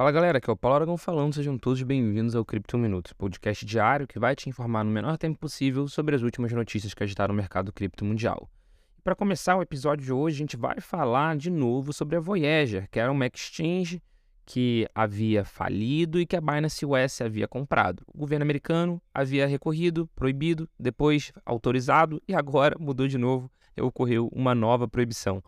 Fala galera, aqui é o Paulo Aragão falando, sejam todos bem-vindos ao Cripto Minuto, podcast diário que vai te informar no menor tempo possível sobre as últimas notícias que agitaram o mercado cripto mundial. Para começar o episódio de hoje, a gente vai falar de novo sobre a Voyager, que era uma exchange que havia falido e que a Binance US havia comprado. O governo americano havia recorrido, proibido, depois autorizado e agora mudou de novo ocorreu uma nova proibição.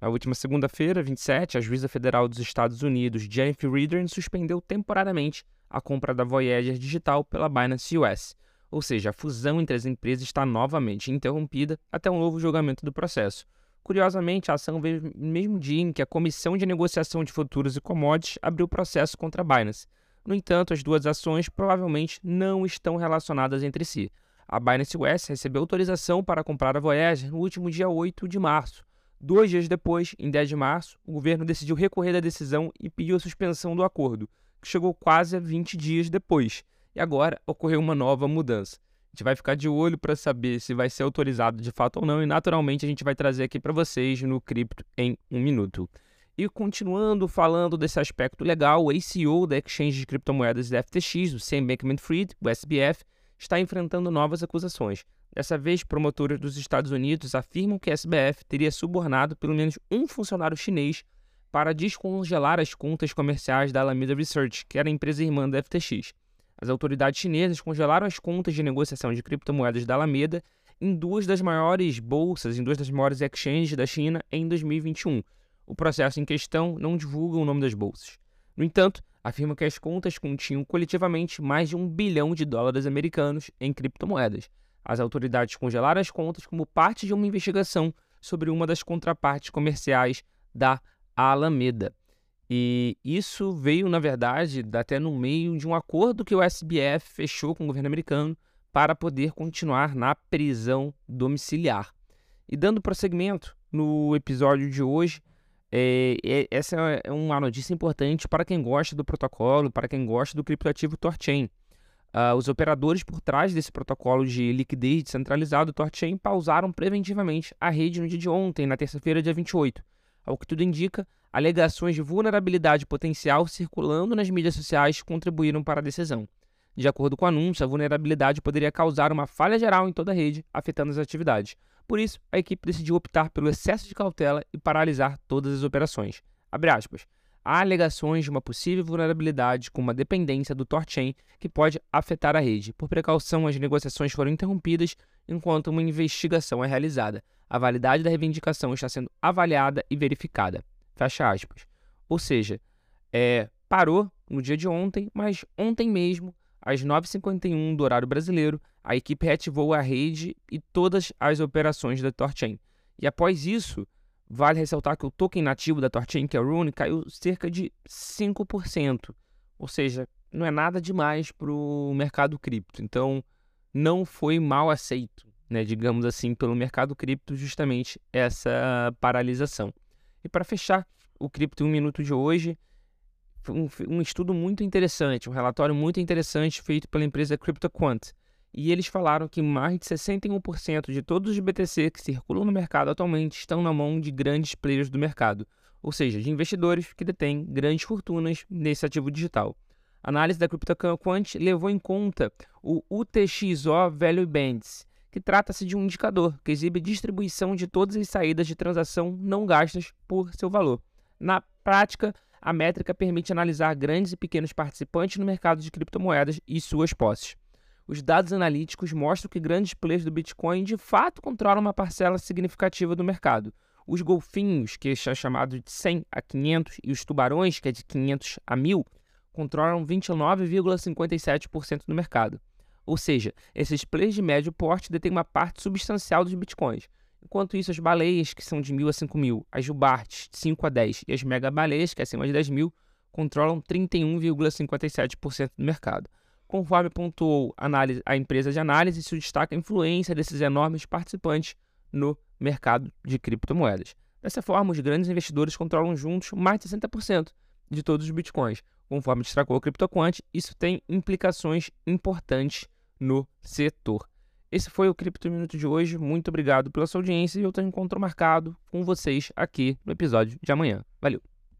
Na última segunda-feira, 27, a juíza federal dos Estados Unidos, Jennifer Reardon, suspendeu temporariamente a compra da Voyager Digital pela Binance US. Ou seja, a fusão entre as empresas está novamente interrompida até um novo julgamento do processo. Curiosamente, a ação veio no mesmo dia em que a Comissão de Negociação de Futuros e Commodities abriu processo contra a Binance. No entanto, as duas ações provavelmente não estão relacionadas entre si. A Binance US recebeu autorização para comprar a Voyager no último dia 8 de março, Dois dias depois, em 10 de março, o governo decidiu recorrer da decisão e pediu a suspensão do acordo, que chegou quase a 20 dias depois. E agora ocorreu uma nova mudança. A gente vai ficar de olho para saber se vai ser autorizado de fato ou não, e naturalmente a gente vai trazer aqui para vocês no Cripto em um minuto. E continuando falando desse aspecto legal, o ACO da Exchange de Criptomoedas FTX, o Sam Bankman-Fried, o SBF, está enfrentando novas acusações. Dessa vez, promotores dos Estados Unidos afirmam que a SBF teria subornado pelo menos um funcionário chinês para descongelar as contas comerciais da Alameda Research, que era a empresa irmã da FTX. As autoridades chinesas congelaram as contas de negociação de criptomoedas da Alameda em duas das maiores bolsas, em duas das maiores exchanges da China em 2021. O processo em questão não divulga o nome das bolsas. No entanto, afirma que as contas continham coletivamente mais de um bilhão de dólares americanos em criptomoedas. As autoridades congelaram as contas como parte de uma investigação sobre uma das contrapartes comerciais da Alameda. E isso veio, na verdade, até no meio de um acordo que o SBF fechou com o governo americano para poder continuar na prisão domiciliar. E dando prosseguimento no episódio de hoje, é, é, essa é uma notícia importante para quem gosta do protocolo, para quem gosta do criptoativo Torchain. Uh, os operadores por trás desse protocolo de liquidez descentralizado TorChain pausaram preventivamente a rede no dia de ontem, na terça-feira, dia 28. Ao que tudo indica, alegações de vulnerabilidade potencial circulando nas mídias sociais contribuíram para a decisão. De acordo com o anúncio, a vulnerabilidade poderia causar uma falha geral em toda a rede, afetando as atividades. Por isso, a equipe decidiu optar pelo excesso de cautela e paralisar todas as operações. Há alegações de uma possível vulnerabilidade com uma dependência do TorChain que pode afetar a rede. Por precaução, as negociações foram interrompidas enquanto uma investigação é realizada. A validade da reivindicação está sendo avaliada e verificada. Fecha aspas. Ou seja, é, parou no dia de ontem, mas ontem mesmo, às 9h51 do horário brasileiro, a equipe reativou a rede e todas as operações da TorChain. E após isso, Vale ressaltar que o token nativo da Torchain, que é o Rune, caiu cerca de 5%. Ou seja, não é nada demais para o mercado cripto. Então, não foi mal aceito, né, digamos assim, pelo mercado cripto, justamente essa paralisação. E para fechar o Cripto 1 Minuto de hoje, um, um estudo muito interessante, um relatório muito interessante feito pela empresa CryptoQuant e eles falaram que mais de 61% de todos os BTC que circulam no mercado atualmente estão na mão de grandes players do mercado, ou seja, de investidores que detêm grandes fortunas nesse ativo digital. A análise da CryptoQuant levou em conta o UTXO Value Bands, que trata-se de um indicador que exibe distribuição de todas as saídas de transação não gastas por seu valor. Na prática, a métrica permite analisar grandes e pequenos participantes no mercado de criptomoedas e suas posses os dados analíticos mostram que grandes players do Bitcoin de fato controlam uma parcela significativa do mercado. Os golfinhos, que é chamado de 100 a 500, e os tubarões, que é de 500 a 1000, controlam 29,57% do mercado. Ou seja, esses players de médio porte detêm uma parte substancial dos bitcoins. Enquanto isso, as baleias, que são de 1.000 a 5.000, as jubartes, de 5 a 10, e as mega baleias, que é acima de 10 mil, controlam 31,57% do mercado. Conforme pontuou a empresa de análise, isso destaca a influência desses enormes participantes no mercado de criptomoedas. Dessa forma, os grandes investidores controlam juntos mais de 60% de todos os bitcoins. Conforme destacou o CryptoQuant, isso tem implicações importantes no setor. Esse foi o Cripto Minuto de hoje. Muito obrigado pela sua audiência e eu tenho encontro marcado com vocês aqui no episódio de amanhã. Valeu!